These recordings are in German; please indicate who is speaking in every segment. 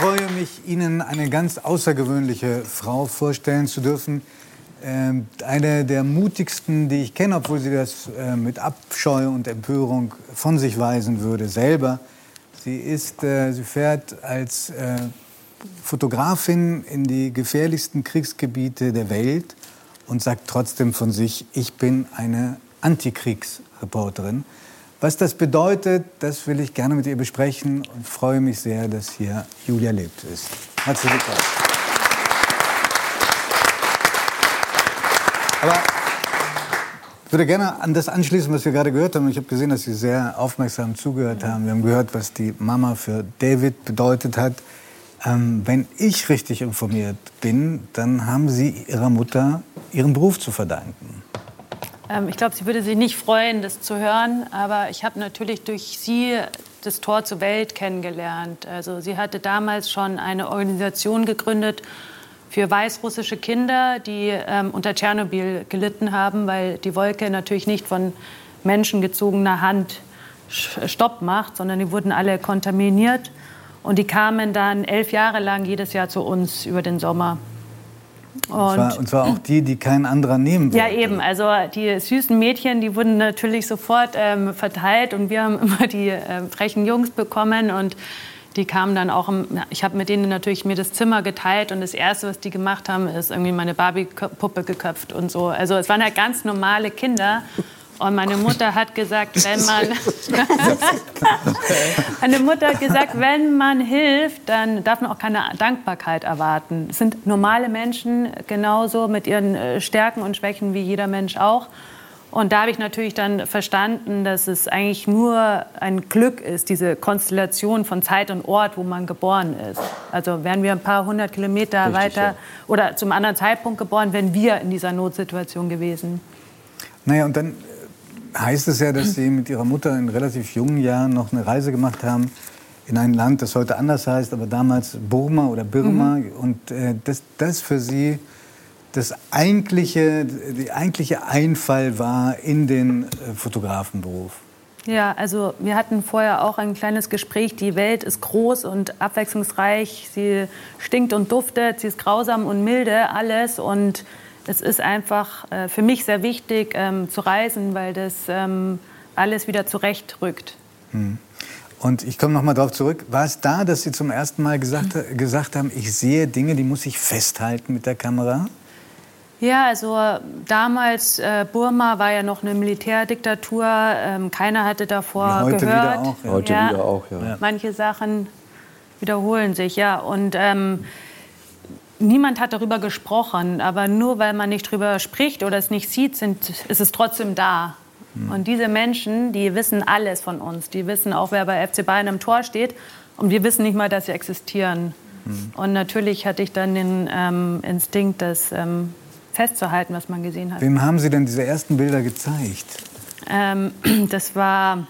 Speaker 1: freue mich, Ihnen eine ganz außergewöhnliche Frau vorstellen zu dürfen. Ähm, eine der mutigsten, die ich kenne, obwohl sie das äh, mit Abscheu und Empörung von sich weisen würde, selber. Sie, ist, äh, sie fährt als äh, Fotografin in die gefährlichsten Kriegsgebiete der Welt und sagt trotzdem von sich, ich bin eine Antikriegsreporterin. Was das bedeutet, das will ich gerne mit ihr besprechen und freue mich sehr, dass hier Julia Lebt ist. Herzlich willkommen. Aber ich würde gerne an das anschließen, was wir gerade gehört haben. Ich habe gesehen, dass Sie sehr aufmerksam zugehört haben. Wir haben gehört, was die Mama für David bedeutet hat. Ähm, wenn ich richtig informiert bin, dann haben Sie Ihrer Mutter Ihren Beruf zu verdanken.
Speaker 2: Ähm, ich glaube, sie würde sich nicht freuen, das zu hören. Aber ich habe natürlich durch sie das Tor zur Welt kennengelernt. Also sie hatte damals schon eine Organisation gegründet für weißrussische Kinder, die ähm, unter Tschernobyl gelitten haben, weil die Wolke natürlich nicht von menschengezogener Hand Stopp macht, sondern die wurden alle kontaminiert. Und die kamen dann elf Jahre lang jedes Jahr zu uns über den Sommer.
Speaker 1: Und, und, zwar, und zwar auch die, die kein anderer nehmen
Speaker 2: wollte. Ja, eben. Also die süßen Mädchen, die wurden natürlich sofort ähm, verteilt und wir haben immer die äh, frechen Jungs bekommen und die kamen dann auch, im, ich habe mit denen natürlich mir das Zimmer geteilt und das Erste, was die gemacht haben, ist irgendwie meine Barbie-Puppe geköpft und so. Also es waren halt ganz normale Kinder und meine Mutter hat gesagt, wenn man meine Mutter hat gesagt, wenn man hilft, dann darf man auch keine Dankbarkeit erwarten. Es sind normale Menschen genauso mit ihren äh, Stärken und Schwächen wie jeder Mensch auch. Und da habe ich natürlich dann verstanden, dass es eigentlich nur ein Glück ist, diese Konstellation von Zeit und Ort, wo man geboren ist. Also wären wir ein paar hundert Kilometer Richtig, weiter ja. oder zum anderen Zeitpunkt geboren, wären wir in dieser Notsituation gewesen.
Speaker 1: Naja, und dann heißt es ja, dass Sie mit Ihrer Mutter in relativ jungen Jahren noch eine Reise gemacht haben in ein Land, das heute anders heißt, aber damals Burma oder Birma. Mhm. Und äh, das, das für Sie das eigentliche, die eigentliche Einfall war in den äh, Fotografenberuf.
Speaker 2: Ja, also wir hatten vorher auch ein kleines Gespräch. Die Welt ist groß und abwechslungsreich. Sie stinkt und duftet, sie ist grausam und milde, alles. Und es ist einfach äh, für mich sehr wichtig ähm, zu reisen, weil das ähm, alles wieder zurechtrückt. Hm.
Speaker 1: Und ich komme noch mal darauf zurück. War es da, dass Sie zum ersten Mal gesagt, hm. gesagt haben, ich sehe Dinge, die muss ich festhalten mit der Kamera?
Speaker 2: Ja, also damals äh, Burma war ja noch eine Militärdiktatur. Ähm, keiner hatte davor ja,
Speaker 1: heute
Speaker 2: gehört.
Speaker 1: Wieder auch,
Speaker 3: ja. Heute ja, wieder auch, ja.
Speaker 2: Manche Sachen wiederholen sich, ja. Und ähm, Niemand hat darüber gesprochen, aber nur weil man nicht darüber spricht oder es nicht sieht, sind, ist es trotzdem da. Mhm. Und diese Menschen, die wissen alles von uns. Die wissen auch, wer bei FC Bayern im Tor steht. Und wir wissen nicht mal, dass sie existieren. Mhm. Und natürlich hatte ich dann den ähm, Instinkt, das ähm, festzuhalten, was man gesehen hat.
Speaker 1: Wem haben Sie denn diese ersten Bilder gezeigt?
Speaker 2: Ähm, das war,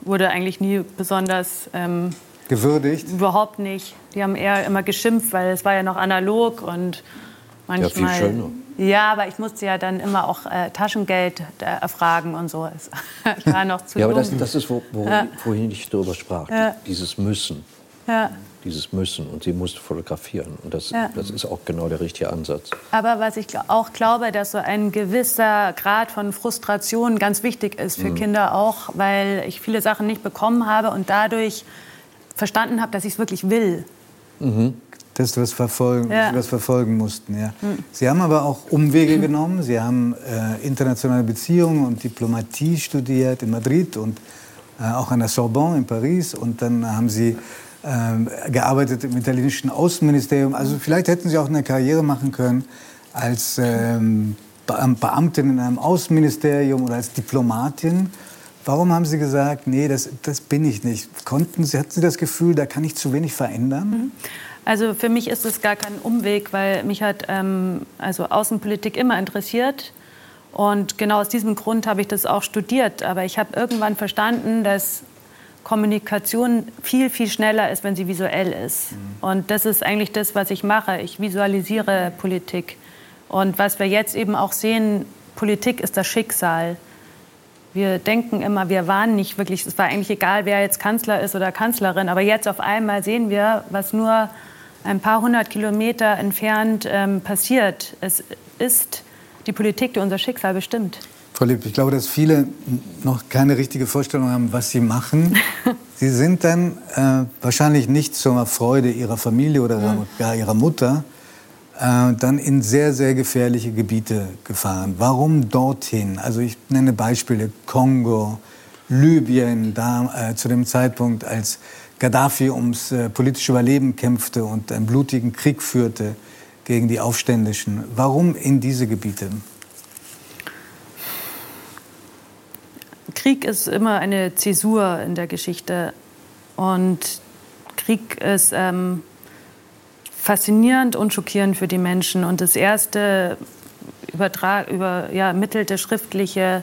Speaker 2: wurde eigentlich nie besonders ähm,
Speaker 1: gewürdigt?
Speaker 2: Überhaupt nicht. Die haben eher immer geschimpft, weil es war ja noch analog und manchmal. Ja, viel schöner. Ja, aber ich musste ja dann immer auch äh, Taschengeld äh, erfragen und so.
Speaker 3: ich war noch zu Ja, aber das, das, ist, wo, wo, ja. wohin ich darüber sprach. Ja. Dieses Müssen. Ja. Dieses Müssen. Und sie musste fotografieren. Und das, ja. das ist auch genau der richtige Ansatz.
Speaker 2: Aber was ich auch glaube, dass so ein gewisser Grad von Frustration ganz wichtig ist für mhm. Kinder auch, weil ich viele Sachen nicht bekommen habe und dadurch verstanden habe, dass ich es wirklich will.
Speaker 1: Mhm. Dass wir es verfolgen, ja. was verfolgen mussten. Ja. Mhm. Sie haben aber auch Umwege genommen. Sie haben äh, internationale Beziehungen und Diplomatie studiert in Madrid und äh, auch an der Sorbonne in Paris. Und dann haben Sie äh, gearbeitet im italienischen Außenministerium. Also vielleicht hätten Sie auch eine Karriere machen können als ähm, Beamtin in einem Außenministerium oder als Diplomatin. Warum haben Sie gesagt, nee, das, das bin ich nicht? Konnten Sie, hatten Sie das Gefühl, da kann ich zu wenig verändern? Mhm.
Speaker 2: Also für mich ist es gar kein Umweg, weil mich hat ähm, also Außenpolitik immer interessiert. Und genau aus diesem Grund habe ich das auch studiert. Aber ich habe irgendwann verstanden, dass Kommunikation viel, viel schneller ist, wenn sie visuell ist. Mhm. Und das ist eigentlich das, was ich mache. Ich visualisiere Politik. Und was wir jetzt eben auch sehen, Politik ist das Schicksal. Wir denken immer, wir waren nicht wirklich, es war eigentlich egal, wer jetzt Kanzler ist oder Kanzlerin, aber jetzt auf einmal sehen wir, was nur ein paar hundert Kilometer entfernt ähm, passiert. Es ist die Politik, die unser Schicksal bestimmt.
Speaker 1: Frau Lieb, ich glaube, dass viele noch keine richtige Vorstellung haben, was Sie machen. Sie sind dann äh, wahrscheinlich nicht zur Freude Ihrer Familie oder mhm. gar Ihrer Mutter äh, dann in sehr, sehr gefährliche Gebiete gefahren. Warum dorthin? Also ich nenne Beispiele Kongo, Libyen, da, äh, zu dem Zeitpunkt, als Gaddafi ums äh, politische Überleben kämpfte und einen blutigen Krieg führte gegen die Aufständischen. Warum in diese Gebiete?
Speaker 2: Krieg ist immer eine Zäsur in der Geschichte. Und Krieg ist ähm, faszinierend und schockierend für die Menschen. Und das erste übermittelte ja, schriftliche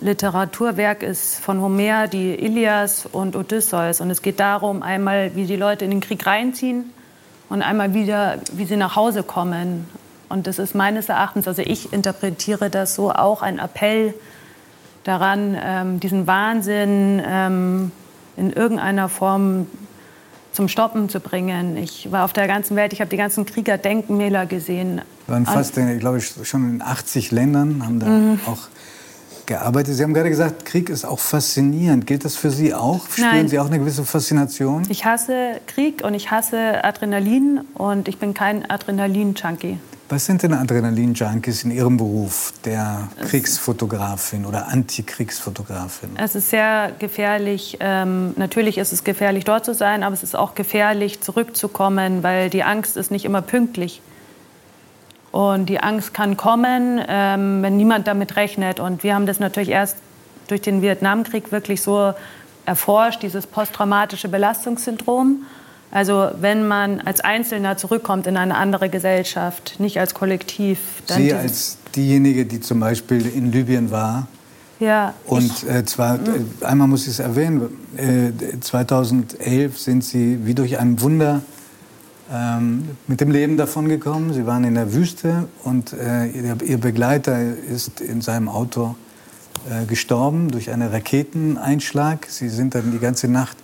Speaker 2: Literaturwerk ist von Homer, die Ilias und Odysseus. Und es geht darum, einmal, wie die Leute in den Krieg reinziehen und einmal wieder, wie sie nach Hause kommen. Und das ist meines Erachtens, also ich interpretiere das so, auch ein Appell daran, ähm, diesen Wahnsinn ähm, in irgendeiner Form zum Stoppen zu bringen. Ich war auf der ganzen Welt, ich habe die ganzen Kriegerdenkmäler gesehen.
Speaker 1: Wir waren fast, in, glaube ich, schon in 80 Ländern, haben da mhm. auch gearbeitet. Sie haben gerade gesagt, Krieg ist auch faszinierend. Gilt das für Sie auch? Spüren Nein. Sie auch eine gewisse Faszination?
Speaker 2: Ich hasse Krieg und ich hasse Adrenalin und ich bin kein Adrenalin-Junkie.
Speaker 1: Was sind denn Adrenalin-Junkies in Ihrem Beruf, der Kriegsfotografin oder Antikriegsfotografin?
Speaker 2: Es ist sehr gefährlich. Ähm, natürlich ist es gefährlich, dort zu sein, aber es ist auch gefährlich, zurückzukommen, weil die Angst ist nicht immer pünktlich. Und die Angst kann kommen, ähm, wenn niemand damit rechnet. Und wir haben das natürlich erst durch den Vietnamkrieg wirklich so erforscht, dieses posttraumatische Belastungssyndrom. Also wenn man als Einzelner zurückkommt in eine andere Gesellschaft, nicht als Kollektiv.
Speaker 1: Dann Sie als diejenige, die zum Beispiel in Libyen war.
Speaker 2: Ja.
Speaker 1: Und äh, zwar, äh, einmal muss ich es erwähnen, äh, 2011 sind Sie wie durch ein Wunder ähm, mit dem Leben davongekommen. Sie waren in der Wüste und äh, ihr, ihr, Begleiter ist in seinem Auto äh, gestorben durch einen Raketeneinschlag. Sie sind dann die ganze Nacht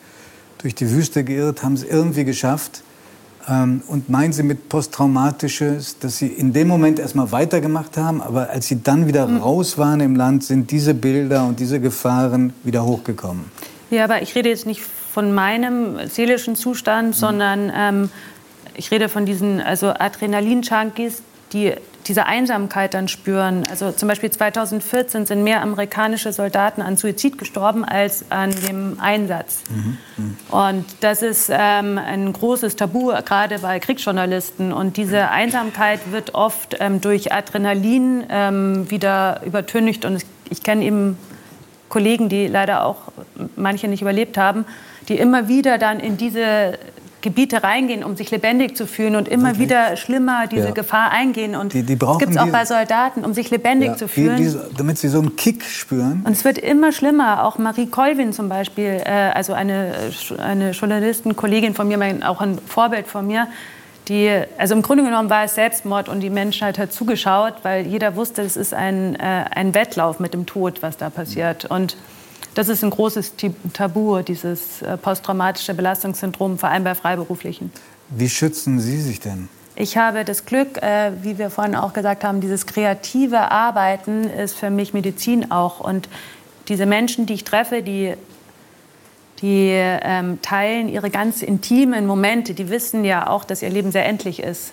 Speaker 1: durch die Wüste geirrt, haben es irgendwie geschafft. Ähm, und meinen Sie mit posttraumatisches, dass Sie in dem Moment erstmal weitergemacht haben, aber als Sie dann wieder mhm. raus waren im Land, sind diese Bilder und diese Gefahren wieder hochgekommen?
Speaker 2: Ja, aber ich rede jetzt nicht von meinem seelischen Zustand, mhm. sondern ähm, ich rede von diesen also Adrenalin-Junkies, die diese Einsamkeit dann spüren. Also zum Beispiel 2014 sind mehr amerikanische Soldaten an Suizid gestorben als an dem Einsatz. Mhm. Mhm. Und das ist ähm, ein großes Tabu, gerade bei Kriegsjournalisten. Und diese Einsamkeit wird oft ähm, durch Adrenalin ähm, wieder übertüncht. Und ich, ich kenne eben Kollegen, die leider auch manche nicht überlebt haben, die immer wieder dann in diese Gebiete reingehen, um sich lebendig zu fühlen und immer Wirklich? wieder schlimmer diese ja. Gefahr eingehen. Und die, die das gibt es auch bei Soldaten, um sich lebendig ja, zu fühlen.
Speaker 1: Die, damit sie so einen Kick spüren.
Speaker 2: Und es wird immer schlimmer. Auch Marie Kolvin zum Beispiel, äh, also eine, eine Journalistin, Kollegin von mir, auch ein Vorbild von mir, die, also im Grunde genommen war es Selbstmord und die Menschheit hat zugeschaut, weil jeder wusste, es ist ein, äh, ein Wettlauf mit dem Tod, was da passiert. Und das ist ein großes Tabu, dieses äh, posttraumatische Belastungssyndrom, vor allem bei Freiberuflichen.
Speaker 1: Wie schützen Sie sich denn?
Speaker 2: Ich habe das Glück, äh, wie wir vorhin auch gesagt haben, dieses kreative Arbeiten ist für mich Medizin auch. Und diese Menschen, die ich treffe, die, die ähm, teilen ihre ganz intimen Momente, die wissen ja auch, dass ihr Leben sehr endlich ist.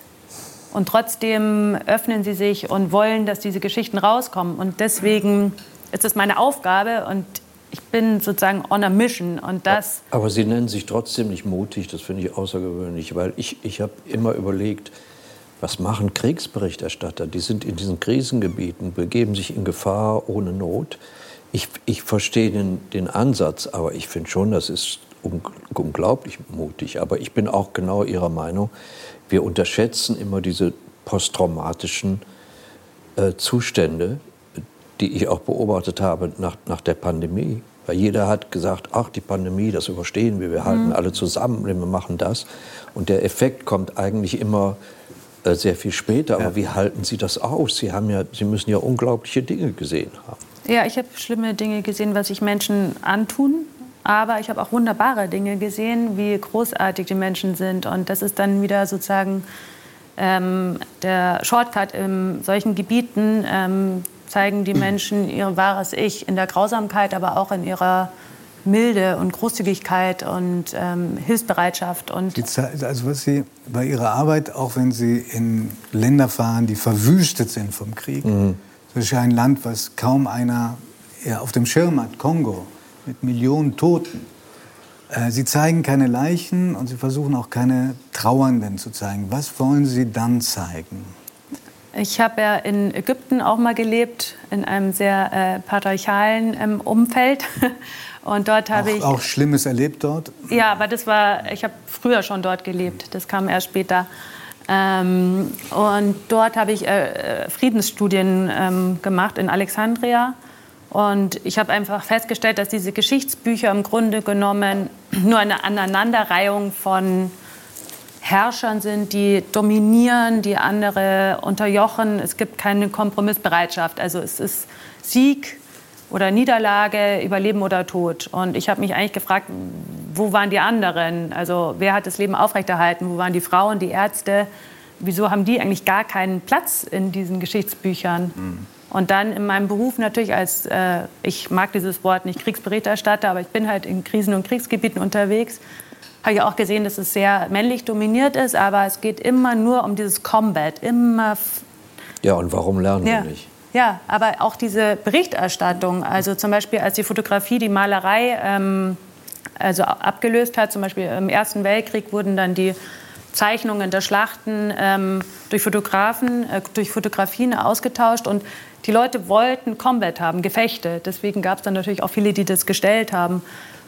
Speaker 2: Und trotzdem öffnen sie sich und wollen, dass diese Geschichten rauskommen. Und deswegen ist es meine Aufgabe und ich bin sozusagen on a mission und das.
Speaker 3: Aber Sie nennen sich trotzdem nicht mutig, das finde ich außergewöhnlich, weil ich, ich habe immer überlegt, was machen Kriegsberichterstatter? Die sind in diesen Krisengebieten, begeben sich in Gefahr ohne Not. Ich, ich verstehe den, den Ansatz, aber ich finde schon, das ist unglaublich mutig. Aber ich bin auch genau Ihrer Meinung. Wir unterschätzen immer diese posttraumatischen äh, Zustände, die ich auch beobachtet habe nach, nach der Pandemie. Weil jeder hat gesagt, ach, die Pandemie, das überstehen wir, wir halten mhm. alle zusammen, wir machen das. Und der Effekt kommt eigentlich immer äh, sehr viel später. Aber ja. wie halten Sie das aus? Sie, haben ja, Sie müssen ja unglaubliche Dinge gesehen haben.
Speaker 2: Ja, ich habe schlimme Dinge gesehen, was sich Menschen antun. Aber ich habe auch wunderbare Dinge gesehen, wie großartig die Menschen sind. Und das ist dann wieder sozusagen ähm, der Shortcut in solchen Gebieten. Ähm, zeigen die Menschen ihr wahres Ich in der Grausamkeit, aber auch in ihrer Milde und Großzügigkeit und ähm, Hilfsbereitschaft. Und
Speaker 1: also was Sie bei Ihrer Arbeit, auch wenn Sie in Länder fahren, die verwüstet sind vom Krieg, mhm. das ist ja ein Land, was kaum einer ja, auf dem Schirm hat, Kongo, mit Millionen Toten. Äh, Sie zeigen keine Leichen und Sie versuchen auch keine Trauernden zu zeigen. Was wollen Sie dann zeigen?
Speaker 2: Ich habe ja in Ägypten auch mal gelebt, in einem sehr äh, patriarchalen ähm, Umfeld. Und dort habe ich
Speaker 1: auch Schlimmes erlebt dort.
Speaker 2: Ja, aber das war, ich habe früher schon dort gelebt. Das kam erst später. Ähm, und dort habe ich äh, Friedensstudien ähm, gemacht in Alexandria. Und ich habe einfach festgestellt, dass diese Geschichtsbücher im Grunde genommen nur eine Aneinanderreihung von Herrschern sind, die dominieren, die andere unterjochen. Es gibt keine Kompromissbereitschaft. Also es ist Sieg oder Niederlage, Überleben oder Tod. Und ich habe mich eigentlich gefragt, wo waren die anderen? Also wer hat das Leben aufrechterhalten? Wo waren die Frauen, die Ärzte? Wieso haben die eigentlich gar keinen Platz in diesen Geschichtsbüchern? Mhm. Und dann in meinem Beruf natürlich als, äh, ich mag dieses Wort nicht Kriegsberichterstatter, aber ich bin halt in Krisen- und Kriegsgebieten unterwegs habe ich auch gesehen, dass es sehr männlich dominiert ist, aber es geht immer nur um dieses Combat, immer.
Speaker 3: Ja, und warum lernen
Speaker 2: ja.
Speaker 3: wir nicht?
Speaker 2: Ja, aber auch diese Berichterstattung, also zum Beispiel als die Fotografie die Malerei ähm, also abgelöst hat, zum Beispiel im Ersten Weltkrieg wurden dann die Zeichnungen der Schlachten ähm, durch Fotografen, äh, durch Fotografien ausgetauscht und die Leute wollten Combat haben, Gefechte. Deswegen gab es dann natürlich auch viele, die das gestellt haben.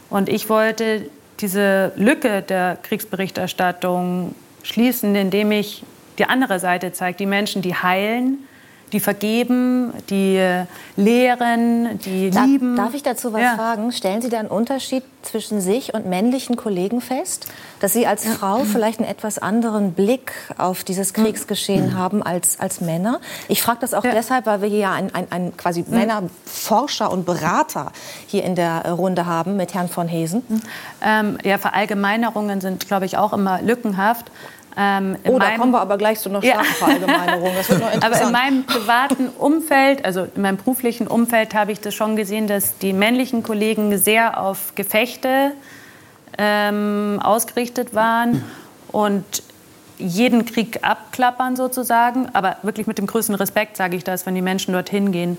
Speaker 2: Und ich wollte diese Lücke der Kriegsberichterstattung schließen, indem ich die andere Seite zeige, die Menschen, die heilen, die vergeben, die lehren, die
Speaker 4: darf,
Speaker 2: lieben.
Speaker 4: Darf ich dazu was ja. fragen? Stellen Sie da einen Unterschied zwischen sich und männlichen Kollegen fest? Dass Sie als ja. Frau vielleicht einen etwas anderen Blick auf dieses Kriegsgeschehen mhm. haben als, als Männer? Ich frage das auch ja. deshalb, weil wir hier einen ein, ein quasi mhm. Männerforscher und Berater hier in der Runde haben mit Herrn von Hesen.
Speaker 2: Ähm, ja, Verallgemeinerungen sind, glaube ich, auch immer lückenhaft.
Speaker 4: Ähm, oh, da kommen wir aber gleich zu einer starken ja. Verallgemeinerung.
Speaker 2: Das wird noch interessant. Aber in meinem privaten Umfeld, also in meinem beruflichen Umfeld, habe ich das schon gesehen, dass die männlichen Kollegen sehr auf Gefechte ähm, ausgerichtet waren und jeden Krieg abklappern sozusagen, aber wirklich mit dem größten Respekt sage ich das, wenn die Menschen dorthin gehen.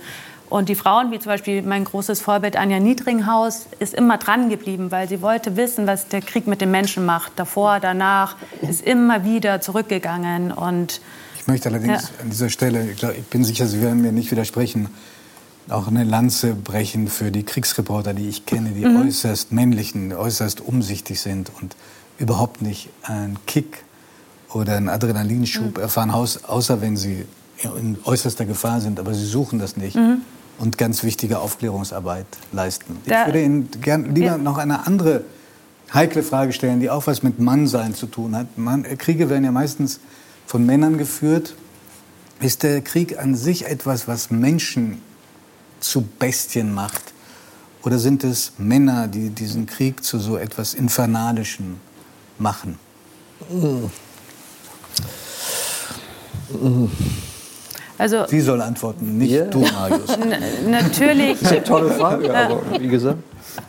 Speaker 2: Und die Frauen, wie zum Beispiel mein großes Vorbild Anja Niedringhaus, ist immer dran geblieben, weil sie wollte wissen, was der Krieg mit den Menschen macht. Davor, danach, ist immer wieder zurückgegangen. Und
Speaker 1: ich möchte allerdings ja. an dieser Stelle, ich, bin sicher, Sie werden mir nicht widersprechen, auch eine Lanze brechen für die Kriegsreporter, die ich kenne, die mhm. äußerst männlichen, äußerst umsichtig sind und überhaupt nicht einen Kick oder einen Adrenalinschub mhm. erfahren, außer wenn sie in äußerster Gefahr sind, aber sie suchen das nicht. Mhm und ganz wichtige Aufklärungsarbeit leisten. Ich würde Ihnen gern lieber ja. noch eine andere heikle Frage stellen, die auch was mit Mannsein zu tun hat. Man, äh, Kriege werden ja meistens von Männern geführt. Ist der Krieg an sich etwas, was Menschen zu Bestien macht? Oder sind es Männer, die diesen Krieg zu so etwas Infernalischen machen? Mm.
Speaker 2: Mm.
Speaker 1: Also, Sie soll antworten, nicht yeah. du, Marius.
Speaker 2: natürlich. Das ist
Speaker 3: eine tolle Frage, aber wie gesagt.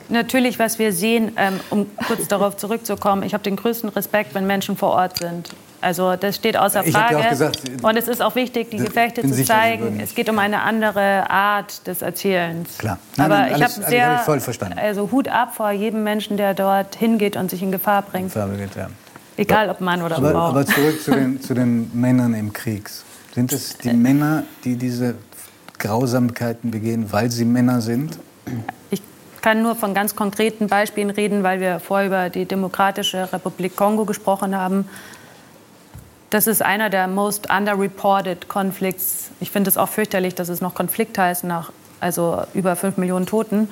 Speaker 2: Natürlich, was wir sehen, ähm, um kurz darauf zurückzukommen, ich habe den größten Respekt, wenn Menschen vor Ort sind. Also das steht außer Frage. Ja gesagt, und es ist auch wichtig, die Gefechte zu sicher, zeigen. Es geht um eine andere Art des Erzählens.
Speaker 1: Klar.
Speaker 2: Nein, Aber nein, ich habe sehr, hab voll verstanden. also Hut ab vor jedem Menschen, der dort hingeht und sich in Gefahr bringt. Gefahr bringt ja. Egal, ob Mann oder
Speaker 1: aber,
Speaker 2: Frau.
Speaker 1: Aber zurück zu den, zu den Männern im Krieg. Sind es die Männer, die diese Grausamkeiten begehen, weil sie Männer sind?
Speaker 2: Ich kann nur von ganz konkreten Beispielen reden, weil wir vorher über die Demokratische Republik Kongo gesprochen haben. Das ist einer der most underreported Conflicts. Ich finde es auch fürchterlich, dass es noch Konflikt heißt, nach also über fünf Millionen Toten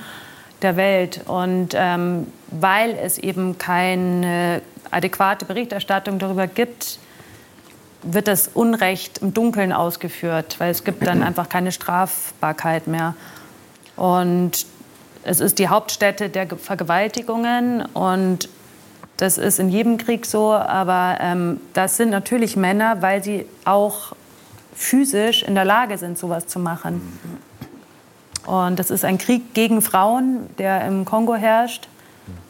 Speaker 2: der Welt. Und ähm, weil es eben keine adäquate Berichterstattung darüber gibt, wird das Unrecht im Dunkeln ausgeführt, weil es gibt dann einfach keine Strafbarkeit mehr. Und es ist die Hauptstätte der Vergewaltigungen und das ist in jedem Krieg so, aber ähm, das sind natürlich Männer, weil sie auch physisch in der Lage sind, sowas zu machen. Und das ist ein Krieg gegen Frauen, der im Kongo herrscht.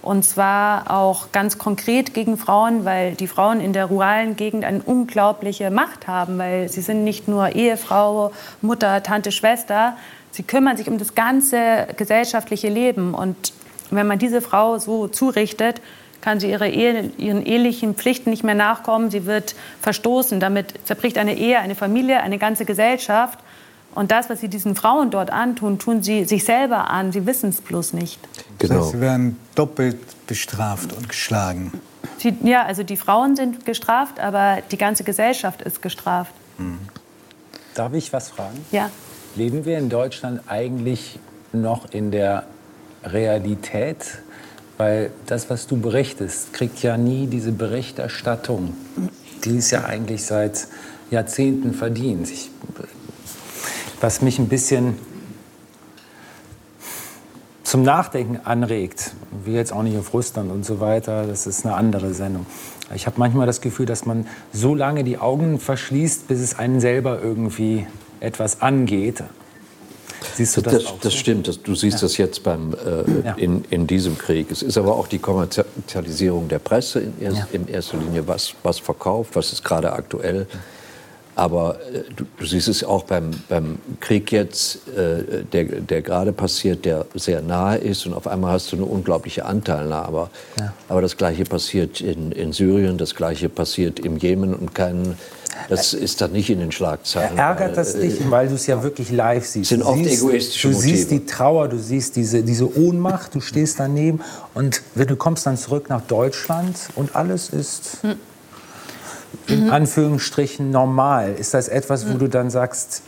Speaker 2: Und zwar auch ganz konkret gegen Frauen, weil die Frauen in der ruralen Gegend eine unglaubliche Macht haben, weil sie sind nicht nur Ehefrau, Mutter, Tante, Schwester, sie kümmern sich um das ganze gesellschaftliche Leben. Und wenn man diese Frau so zurichtet, kann sie ihre Ehe, ihren ehelichen Pflichten nicht mehr nachkommen. Sie wird verstoßen. Damit zerbricht eine Ehe, eine Familie, eine ganze Gesellschaft. Und das, was sie diesen Frauen dort antun, tun sie sich selber an. Sie wissen es bloß nicht.
Speaker 1: Genau. Das heißt, sie werden doppelt bestraft und geschlagen.
Speaker 2: Sie, ja, also die Frauen sind gestraft, aber die ganze Gesellschaft ist gestraft. Mhm.
Speaker 5: Darf ich was fragen?
Speaker 2: Ja.
Speaker 5: Leben wir in Deutschland eigentlich noch in der Realität weil das, was du berichtest, kriegt ja nie diese Berichterstattung, die es ja eigentlich seit Jahrzehnten verdient. Ich, was mich ein bisschen zum Nachdenken anregt, wie jetzt auch nicht auf Russland und so weiter, das ist eine andere Sendung. Ich habe manchmal das Gefühl, dass man so lange die Augen verschließt, bis es einen selber irgendwie etwas angeht.
Speaker 3: Siehst du das, das, das so? stimmt. Das, du siehst ja. das jetzt beim, äh, ja. in, in diesem Krieg. Es ist aber auch die Kommerzialisierung der Presse in, erst, ja. in erster Linie, was, was verkauft, was ist gerade aktuell. Aber äh, du, du, siehst es auch beim, beim Krieg jetzt, äh, der, der gerade passiert, der sehr nahe ist. Und auf einmal hast du eine unglaubliche Anteilnahme. Aber, ja. aber das Gleiche passiert in, in Syrien, das Gleiche passiert im Jemen und kein, das ist dann nicht in den Schlagzeilen.
Speaker 5: Ärgert das dich, äh, weil du es ja wirklich live siehst?
Speaker 3: sind oft
Speaker 5: siehst,
Speaker 3: egoistische
Speaker 5: Du
Speaker 3: Motive.
Speaker 5: siehst die Trauer, du siehst diese, diese Ohnmacht, du stehst daneben. Und wenn du kommst dann zurück nach Deutschland und alles ist... Hm in Anführungsstrichen normal? Ist das etwas, wo du dann sagst,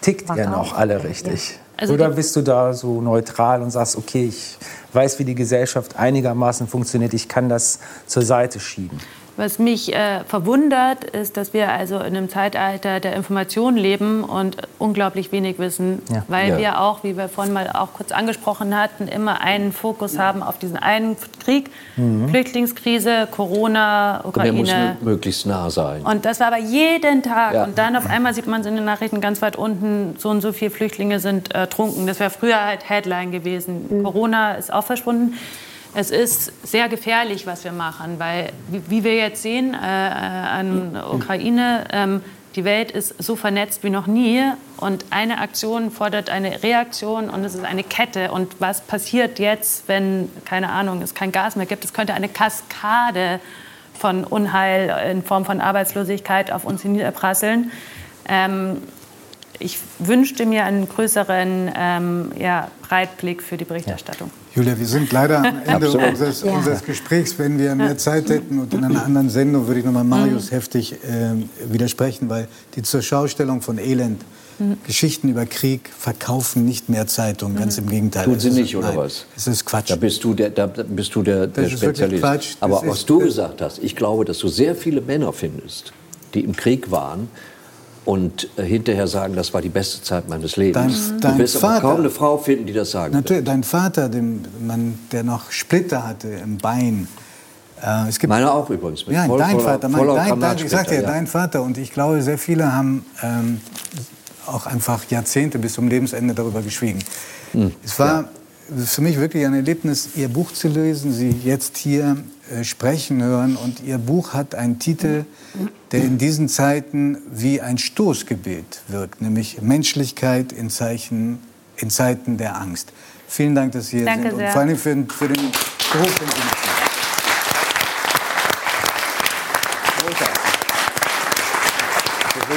Speaker 5: tickt ihr noch alle richtig? Also Oder bist du da so neutral und sagst, okay, ich weiß, wie die Gesellschaft einigermaßen funktioniert, ich kann das zur Seite schieben?
Speaker 2: Was mich äh, verwundert, ist, dass wir also in einem Zeitalter der Information leben und unglaublich wenig wissen, ja. weil ja. wir auch, wie wir vorhin mal auch kurz angesprochen hatten, immer einen Fokus haben auf diesen einen Krieg, mhm. Flüchtlingskrise, Corona, Ukraine. Und der
Speaker 3: muss möglichst nah sein.
Speaker 2: Und das war aber jeden Tag. Ja. Und dann auf einmal sieht man es in den Nachrichten ganz weit unten, so und so viele Flüchtlinge sind ertrunken. Das wäre früher halt Headline gewesen. Mhm. Corona ist auch verschwunden es ist sehr gefährlich, was wir machen, weil, wie, wir jetzt sehen äh, an Ukraine, ähm, die Welt ist so vernetzt wie noch nie und eine Aktion fordert eine Reaktion und es ist eine Kette. Und was passiert jetzt, wenn, keine Ahnung, es kein Gas mehr gibt? Es könnte eine Kaskade von Unheil in Form von Arbeitslosigkeit auf uns niederprasseln. Ähm, ich wünschte mir einen größeren ähm, ja, Breitblick für die Berichterstattung.
Speaker 1: Julia, wir sind leider am Ende unseres, ja. unseres, Gesprächs. Wenn wir mehr Zeit hätten und in einer anderen Sendung, würde ich nochmal Marius mhm. heftig äh, widersprechen, weil die Zurschaustellung von Elend, mhm. Geschichten über Krieg verkaufen nicht mehr Zeitungen, mhm. ganz im Gegenteil.
Speaker 3: Tun sie nicht, oder nein, was?
Speaker 1: Es ist Quatsch.
Speaker 3: Da bist du der, da bist du der, der Spezialist. Quatsch. Aber was du gesagt hast, ich glaube, dass du sehr viele Männer findest, die im Krieg waren, und äh, hinterher sagen, das war die beste Zeit meines Lebens. Dein, dein du wirst Vater, aber kaum eine Frau finden, die das sagen
Speaker 1: Natürlich, wird. dein Vater, dem man, der noch Splitter hatte im Bein.
Speaker 3: Äh, es gibt, Meiner auch übrigens.
Speaker 1: ja, voll, dein Vater. Mein, dein, dein, ich sagte ja, ja, dein Vater. Und ich glaube, sehr viele haben ähm, auch einfach Jahrzehnte bis zum Lebensende darüber geschwiegen. Hm, es war ja. Für mich wirklich ein Erlebnis, Ihr Buch zu lesen, Sie jetzt hier äh, sprechen hören. Und Ihr Buch hat einen Titel, der in diesen Zeiten wie ein Stoßgebet wirkt, nämlich Menschlichkeit in, Zeichen, in Zeiten der Angst. Vielen Dank, dass Sie hier
Speaker 2: Danke
Speaker 1: sind
Speaker 2: sehr.
Speaker 1: und vor allem für, für den Beruf.